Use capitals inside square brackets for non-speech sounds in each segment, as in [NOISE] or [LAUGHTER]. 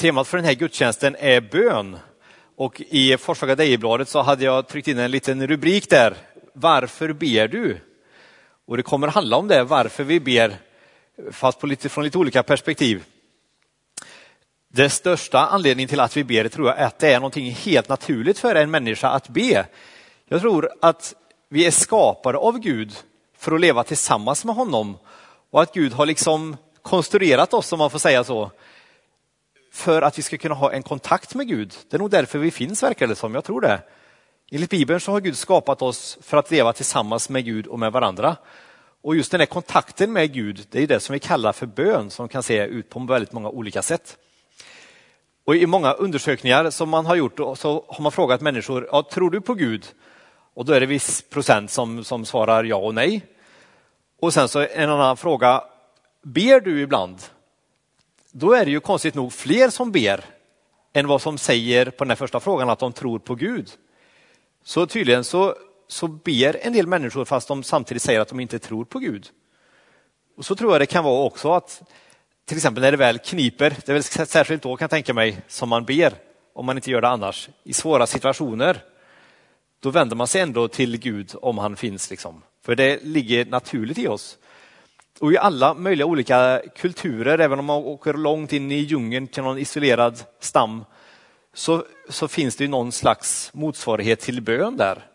Temat för den här gudstjänsten är bön. Och i Forshaga Dejebladet så hade jag tryckt in en liten rubrik där. Varför ber du? Och det kommer handla om det, varför vi ber, fast på lite, från lite olika perspektiv. Den största anledningen till att vi ber tror jag är att det är någonting helt naturligt för en människa att be. Jag tror att vi är skapade av Gud för att leva tillsammans med honom och att Gud har liksom konstruerat oss, om man får säga så, för att vi ska kunna ha en kontakt med Gud. Det är nog därför vi finns, verkar det som. Jag tror det. Enligt Bibeln så har Gud skapat oss för att leva tillsammans med Gud och med varandra. Och just den här kontakten med Gud, det är det som vi kallar för bön, som kan se ut på väldigt många olika sätt. Och I många undersökningar som man har gjort så har man frågat människor, ja, tror du på Gud? Och då är det viss procent som, som svarar ja och nej. Och sen så en annan fråga, ber du ibland? Då är det ju konstigt nog fler som ber än vad som säger på den första frågan att de tror på Gud. Så tydligen så, så ber en del människor fast de samtidigt säger att de inte tror på Gud. Och Så tror jag det kan vara också att till exempel när det väl kniper, det är väl särskilt då kan jag tänka mig som man ber, om man inte gör det annars, i svåra situationer. Då vänder man sig ändå till Gud om han finns, liksom. för det ligger naturligt i oss. Och i alla möjliga olika kulturer, även om man åker långt in i djungeln till någon isolerad stam, så, så finns det ju någon slags motsvarighet till bön där.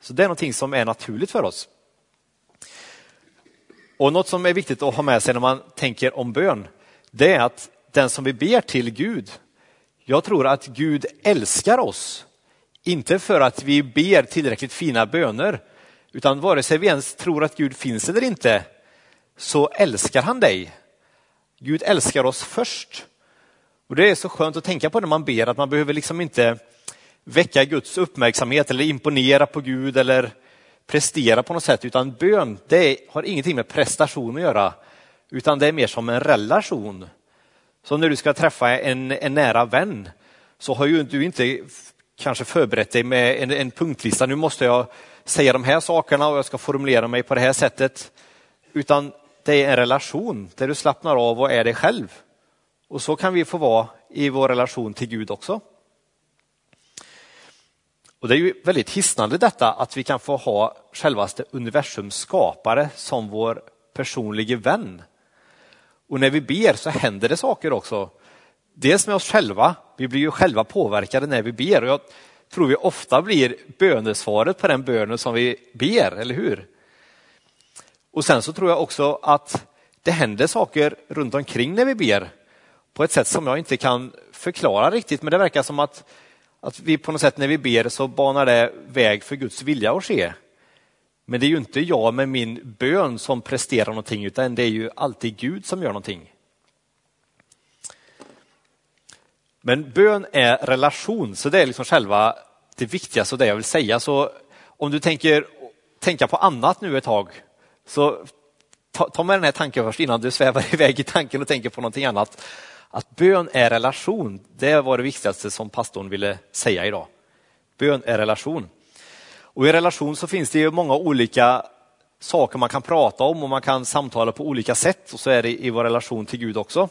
Så det är någonting som är naturligt för oss. Och något som är viktigt att ha med sig när man tänker om bön, det är att den som vi ber till Gud, jag tror att Gud älskar oss. Inte för att vi ber tillräckligt fina böner, utan vare sig vi ens tror att Gud finns eller inte, så älskar han dig. Gud älskar oss först. Och Det är så skönt att tänka på när man ber, att man behöver liksom inte väcka Guds uppmärksamhet eller imponera på Gud eller prestera på något sätt, utan bön det har ingenting med prestation att göra, utan det är mer som en relation. Så när du ska träffa en, en nära vän så har ju du inte kanske förberett dig med en, en punktlista, nu måste jag säga de här sakerna och jag ska formulera mig på det här sättet. Utan det är en relation där du slappnar av och är dig själv. Och så kan vi få vara i vår relation till Gud också. Och Det är ju väldigt hisnande detta att vi kan få ha självaste universums skapare som vår personliga vän. Och när vi ber så händer det saker också. Dels med oss själva, vi blir ju själva påverkade när vi ber. Och jag tror vi ofta blir bönesvaret på den bönen som vi ber, eller hur? Och sen så tror jag också att det händer saker runt omkring när vi ber på ett sätt som jag inte kan förklara riktigt, men det verkar som att att vi på något sätt när vi ber så banar det väg för Guds vilja att ske. Men det är ju inte jag med min bön som presterar någonting, utan det är ju alltid Gud som gör någonting. Men bön är relation, så det är liksom själva det viktigaste och det jag vill säga. Så om du tänker tänka på annat nu ett tag, så ta, ta med den här tanken först innan du svävar [LAUGHS] iväg i tanken och tänker på någonting annat. Att bön är relation, det var det viktigaste som pastorn ville säga idag. Bön är relation. Och i relation så finns det ju många olika saker man kan prata om och man kan samtala på olika sätt och så är det i vår relation till Gud också.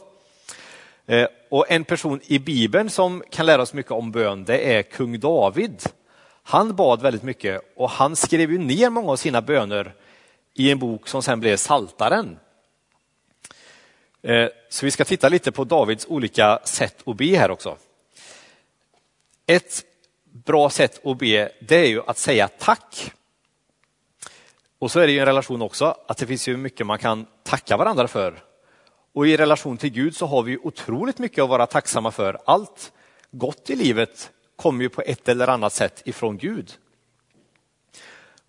Eh, och en person i Bibeln som kan lära oss mycket om bön, det är kung David. Han bad väldigt mycket och han skrev ju ner många av sina böner i en bok som sen blev Saltaren. Eh, så vi ska titta lite på Davids olika sätt att be här också. Ett bra sätt att be det är ju att säga tack. Och så är det ju en relation också att det finns ju mycket man kan tacka varandra för. Och i relation till Gud så har vi otroligt mycket att vara tacksamma för. Allt gott i livet kommer ju på ett eller annat sätt ifrån Gud.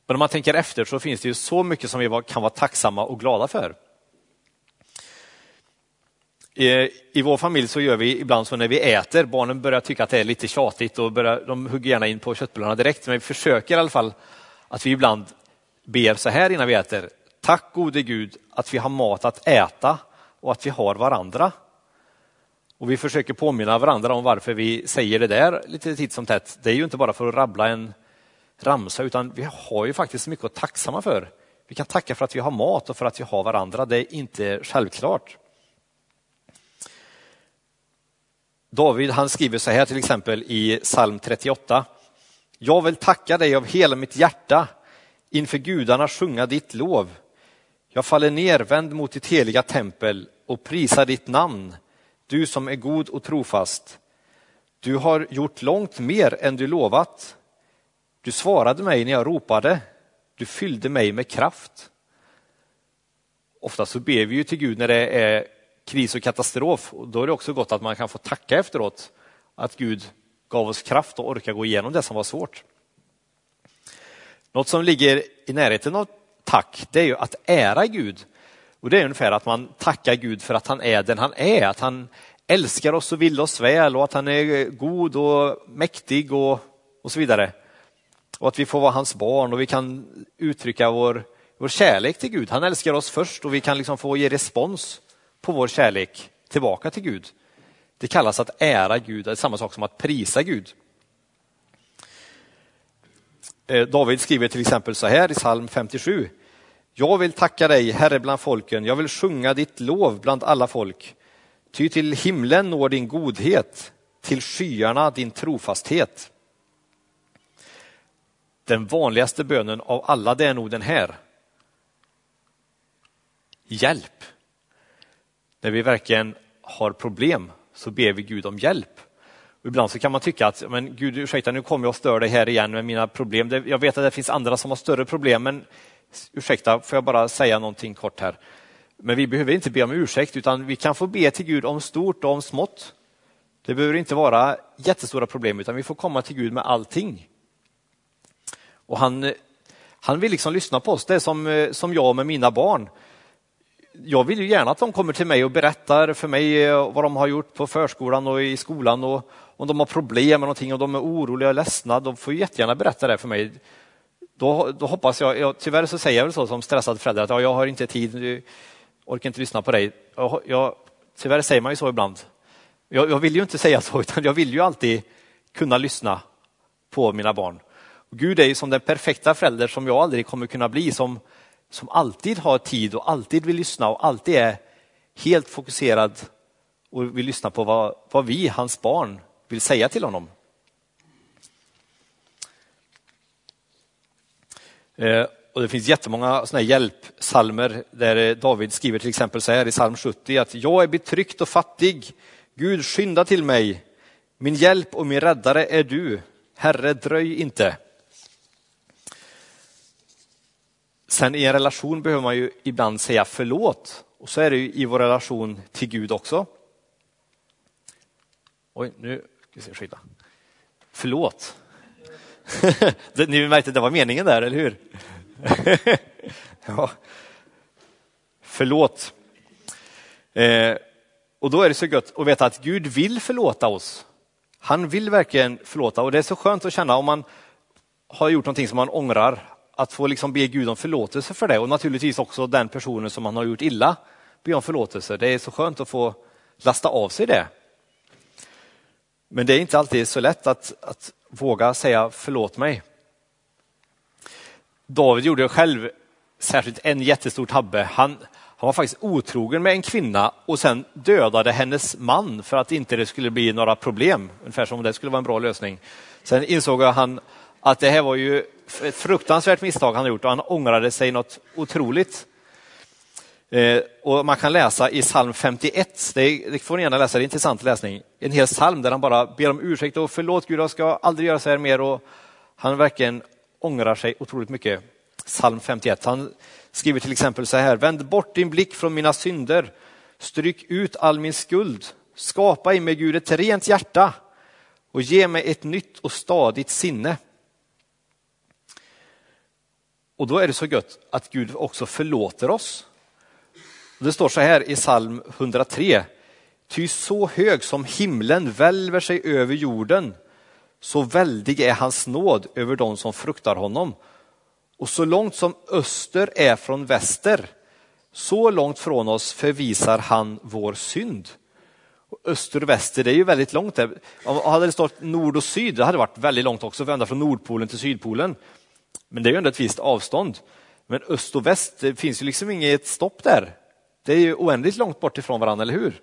Men om man tänker efter så finns det ju så mycket som vi kan vara tacksamma och glada för. Eh, I vår familj så gör vi ibland så när vi äter, barnen börjar tycka att det är lite tjatigt och börjar, de hugger gärna in på köttbullarna direkt, men vi försöker i alla fall att vi ibland ber så här innan vi äter. Tack gode Gud att vi har mat att äta och att vi har varandra. Och vi försöker påminna varandra om varför vi säger det där lite titt som tätt. Det är ju inte bara för att rabbla en ramsa, utan vi har ju faktiskt mycket att tacksamma för. Vi kan tacka för att vi har mat och för att vi har varandra. Det är inte självklart. David han skriver så här till exempel i psalm 38. Jag vill tacka dig av hela mitt hjärta, inför gudarna sjunga ditt lov. Jag faller nervänd mot ditt heliga tempel och prisar ditt namn, du som är god och trofast. Du har gjort långt mer än du lovat. Du svarade mig när jag ropade. Du fyllde mig med kraft. Ofta så ber vi ju till Gud när det är kris och katastrof. Och då är det också gott att man kan få tacka efteråt att Gud gav oss kraft och orka gå igenom det som var svårt. Något som ligger i närheten av tack, det är ju att ära Gud. Och det är ungefär att man tackar Gud för att han är den han är, att han älskar oss och vill oss väl och att han är god och mäktig och, och så vidare. Och att vi får vara hans barn och vi kan uttrycka vår, vår kärlek till Gud. Han älskar oss först och vi kan liksom få ge respons på vår kärlek tillbaka till Gud. Det kallas att ära Gud, det är samma sak som att prisa Gud. Eh, David skriver till exempel så här i psalm 57. Jag vill tacka dig, Herre bland folken, jag vill sjunga ditt lov bland alla folk. Ty till himlen når din godhet, till skyarna din trofasthet. Den vanligaste bönen av alla det är nog den här. Hjälp. När vi verkligen har problem så ber vi Gud om hjälp. Och ibland så kan man tycka att, men Gud ursäkta nu kommer jag och stör dig här igen med mina problem. Jag vet att det finns andra som har större problem men ursäkta, får jag bara säga någonting kort här. Men vi behöver inte be om ursäkt utan vi kan få be till Gud om stort och om smått. Det behöver inte vara jättestora problem utan vi får komma till Gud med allting. Och han, eh, han vill liksom lyssna på oss. Det är som, eh, som jag med mina barn. Jag vill ju gärna att de kommer till mig och berättar för mig eh, vad de har gjort på förskolan och i skolan och om de har problem med någonting och de är oroliga och ledsna. De får jättegärna berätta det för mig. Då, då hoppas jag, jag, tyvärr så säger jag väl så som stressad förälder att ja, jag har inte tid, orkar inte lyssna på dig. Jag, jag, tyvärr säger man ju så ibland. Jag, jag vill ju inte säga så, [LAUGHS] utan jag vill ju alltid kunna lyssna på mina barn. Gud är ju som den perfekta förälder som jag aldrig kommer kunna bli, som, som alltid har tid och alltid vill lyssna och alltid är helt fokuserad och vill lyssna på vad, vad vi, hans barn, vill säga till honom. Eh, och det finns jättemånga såna hjälpsalmer där eh, David skriver till exempel så här i psalm 70 att jag är betryckt och fattig. Gud skynda till mig. Min hjälp och min räddare är du. Herre dröj inte. Sen i en relation behöver man ju ibland säga förlåt och så är det ju i vår relation till Gud också. Oj, nu ska vi se, skydda. Förlåt. [LAUGHS] Ni märkte att det var meningen där, eller hur? [LAUGHS] ja. Förlåt. Eh, och då är det så gött att veta att Gud vill förlåta oss. Han vill verkligen förlåta och det är så skönt att känna om man har gjort någonting som man ångrar, att få liksom be Gud om förlåtelse för det och naturligtvis också den personen som man har gjort illa, be om förlåtelse. Det är så skönt att få lasta av sig det. Men det är inte alltid så lätt att, att våga säga förlåt mig. David gjorde själv särskilt en jättestor tabbe. Han, han var faktiskt otrogen med en kvinna och sen dödade hennes man för att inte det skulle bli några problem. Ungefär som om det skulle vara en bra lösning. Sen insåg han att det här var ju ett fruktansvärt misstag han gjort och han ångrade sig något otroligt. Eh, och man kan läsa i psalm 51, det, är, det får ni gärna läsa, det är intressant läsning, en hel psalm där han bara ber om ursäkt och förlåt Gud, jag ska aldrig göra så här mer. Och han verkligen ångrar sig otroligt mycket. Psalm 51. Han skriver till exempel så här, vänd bort din blick från mina synder, stryk ut all min skuld, skapa i mig Gud ett rent hjärta och ge mig ett nytt och stadigt sinne. Och då är det så gött att Gud också förlåter oss. Det står så här i psalm 103. Ty så hög som himlen välver sig över jorden, så väldig är hans nåd över dem som fruktar honom. Och så långt som öster är från väster, så långt från oss förvisar han vår synd. Och öster och väster, det är ju väldigt långt. Där. Hade det stått nord och syd, det hade varit väldigt långt också, ända från Nordpolen till Sydpolen. Men det är ju ändå ett visst avstånd. Men öst och väst, det finns ju liksom inget stopp där. Det är ju oändligt långt bort ifrån varandra, eller hur?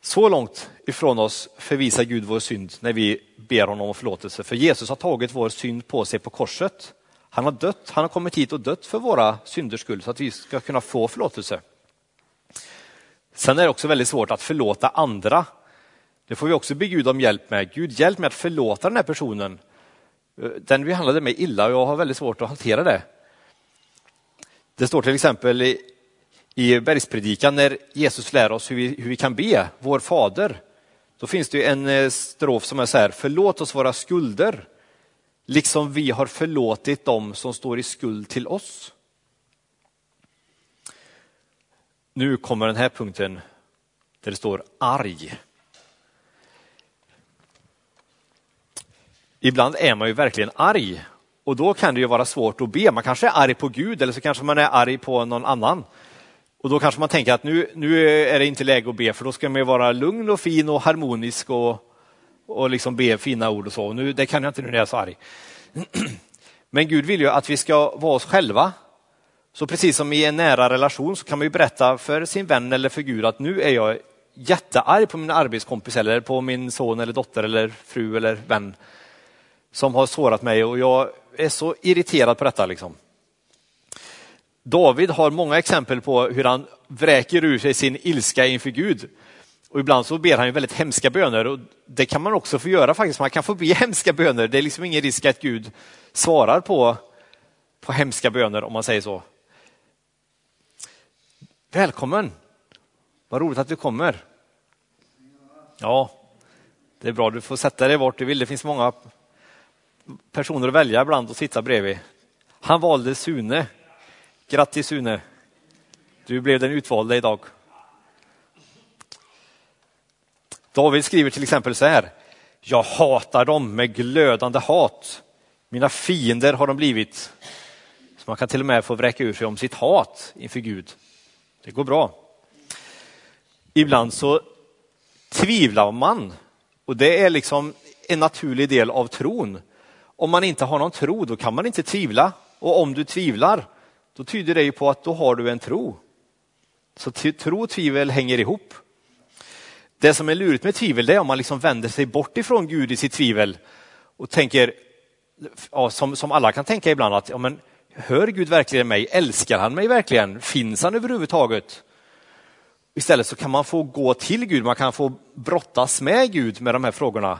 Så långt ifrån oss förvisar Gud vår synd när vi ber honom om förlåtelse. För Jesus har tagit vår synd på sig på korset. Han har dött, han har kommit hit och dött för våra synders skull så att vi ska kunna få förlåtelse. Sen är det också väldigt svårt att förlåta andra. Det får vi också be Gud om hjälp med. Gud, hjälp mig att förlåta den här personen. Eh, den behandlade mig illa och jag har väldigt svårt att hantera det. Det står till exempel i, i bergspredikan när Jesus lär oss hur vi, hur vi kan be, vår fader. Då finns det en eh, strof som är så här, förlåt oss våra skulder, liksom vi har förlåtit dem som står i skuld till oss. Nu kommer den här punkten där det står arg. Ibland är man ju verkligen arg och då kan det ju vara svårt att be. Man kanske är arg på Gud eller så kanske man är arg på någon annan. Och då kanske man tänker att nu, nu är det inte läge att be för då ska man ju vara lugn och fin och harmonisk och, och liksom be fina ord och så. Nu, det kan jag inte nu när jag är så arg. [CLEARS THROAT] Men Gud vill ju att vi ska vara oss själva. Så precis som i en nära relation så kan man ju berätta för sin vän eller för Gud att nu är jag jättearg på min arbetskompis eller på min son eller dotter eller fru eller vän som har sårat mig och jag är så irriterad på detta. Liksom. David har många exempel på hur han vräker ur sig sin ilska inför Gud. Och ibland så ber han ju väldigt hemska böner och det kan man också få göra faktiskt. Man kan få be [LAUGHS] hemska böner. Det är liksom ingen risk att Gud svarar på, på hemska böner om man säger så. Välkommen! Vad roligt att du kommer. Ja, det är bra. Du får sätta dig vart du vill. Det finns många personer att välja ibland och sitta bredvid. Han valde Sune. Grattis Sune! Du blev den utvalde idag. David skriver till exempel så här. Jag hatar dem med glödande hat. Mina fiender har de blivit. Så man kan till och med få vräka ur sig om sitt hat inför Gud. Det går bra. Ibland så tvivlar man och det är liksom en naturlig del av tron. Om man inte har någon tro, då kan man inte tvivla. Och om du tvivlar, då tyder det ju på att då har du en tro. Så tro och tvivel hänger ihop. Det som är lurigt med tvivel det är om man liksom vänder sig bort ifrån Gud i sitt tvivel och tänker, ja, som, som alla kan tänka ibland, att ja, men, hör Gud verkligen mig? Älskar han mig verkligen? Finns han överhuvudtaget? Istället så kan man få gå till Gud, man kan få brottas med Gud med de här frågorna.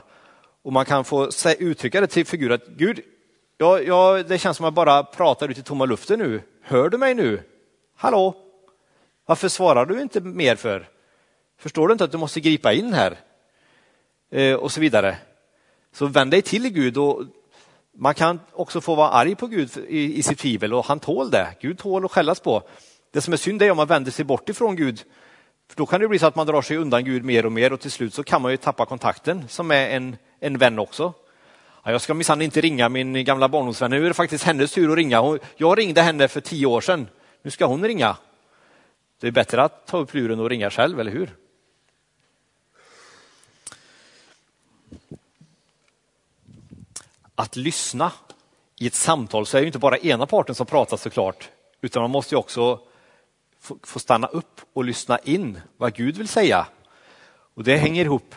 Och man kan få uttrycka det till för Gud att Gud, ja, ja, det känns som att jag bara pratar ut i tomma luften nu. Hör du mig nu? Hallå? Varför svarar du inte mer för? Förstår du inte att du måste gripa in här? Eh, och så vidare. Så vänd dig till Gud och man kan också få vara arg på Gud i, i sitt tvivel och han tål det. Gud tål att skällas på. Det som är synd är om man vänder sig bort ifrån Gud. För då kan det bli så att man drar sig undan Gud mer och mer och till slut så kan man ju tappa kontakten som är en, en vän också. Ja, jag ska minsann inte ringa min gamla barndomsvän. Nu är det faktiskt hennes tur att ringa. Jag ringde henne för tio år sedan. Nu ska hon ringa. Det är bättre att ta upp luren och ringa själv, eller hur? Att lyssna i ett samtal så är det inte bara ena parten som pratar såklart, utan man måste också få stanna upp och lyssna in vad Gud vill säga. Och det hänger ihop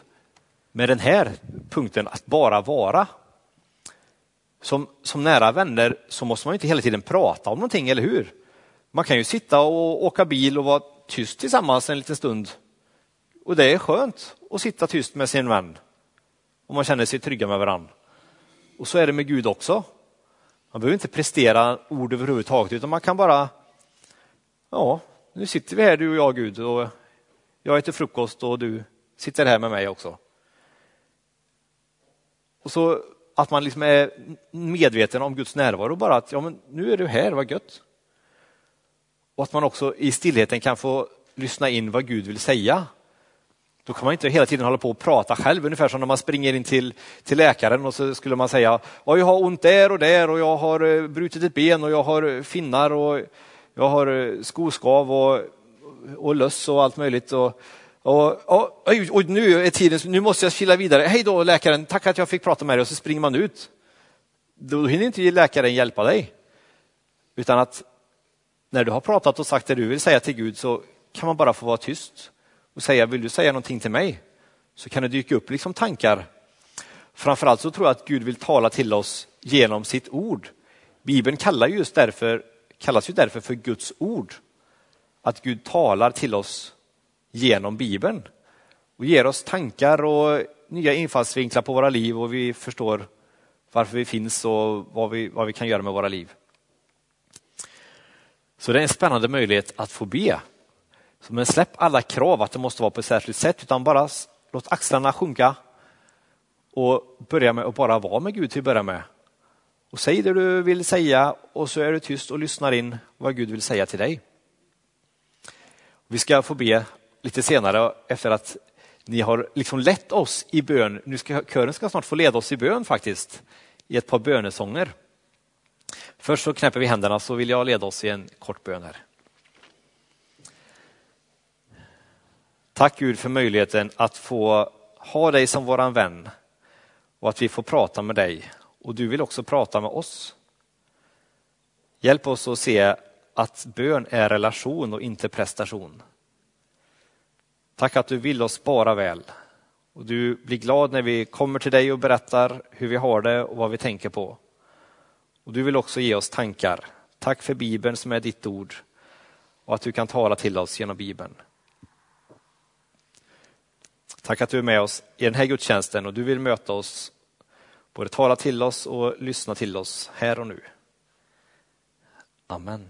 med den här punkten, att bara vara. Som, som nära vänner så måste man inte hela tiden prata om någonting, eller hur? Man kan ju sitta och åka bil och vara tyst tillsammans en liten stund. Och det är skönt att sitta tyst med sin vän. Om man känner sig trygga med varandra. Och så är det med Gud också. Man behöver inte prestera ord överhuvudtaget utan man kan bara, ja, nu sitter vi här du och jag Gud och jag äter frukost och du sitter här med mig också. Och så att man liksom är medveten om Guds närvaro bara att ja, men nu är du här, vad gött. Och att man också i stillheten kan få lyssna in vad Gud vill säga. Då kan man inte hela tiden hålla på och prata själv, ungefär som när man springer in till, till läkaren och så skulle man säga jag har ont där och där och jag har eh, brutit ett ben och jag har eh, finnar och jag har eh, skoskav och, och löss och allt möjligt. Och, och, och, och, nu är tiden, nu måste jag kila vidare. Hej då läkaren, tack att jag fick prata med dig. Och så springer man ut. Då hinner inte läkaren hjälpa dig. Utan att när du har pratat och sagt det du vill säga till Gud så kan man bara få vara tyst. och säga, vill du säga någonting till mig? Så kan det dyka upp liksom tankar. Framförallt så tror jag att Gud vill tala till oss genom sitt ord. Bibeln kallar just därför, kallas ju därför för Guds ord. Att Gud talar till oss genom Bibeln och ger oss tankar och nya infallsvinklar på våra liv och vi förstår varför vi finns och vad vi, vad vi kan göra med våra liv. Så det är en spännande möjlighet att få be. Så men släpp alla krav att det måste vara på ett särskilt sätt utan bara låt axlarna sjunka och börja med att bara vara med Gud till att börja med. Och säg det du vill säga och så är du tyst och lyssnar in vad Gud vill säga till dig. Vi ska få be lite senare efter att ni har liksom lett oss i bön. Nu ska, kören ska snart få leda oss i bön faktiskt, i ett par bönesånger. Först så knäpper vi händerna så vill jag leda oss i en kort bön här. Tack Gud för möjligheten att få ha dig som våran vän och att vi får prata med dig. Och du vill också prata med oss. Hjälp oss att se att bön är relation och inte prestation. Tack att du vill oss bara väl. Och du blir glad när vi kommer till dig och berättar hur vi har det och vad vi tänker på. Och du vill också ge oss tankar. Tack för Bibeln som är ditt ord och att du kan tala till oss genom Bibeln. Tack att du är med oss i den här gudstjänsten och du vill möta oss, både tala till oss och lyssna till oss här och nu. Amen.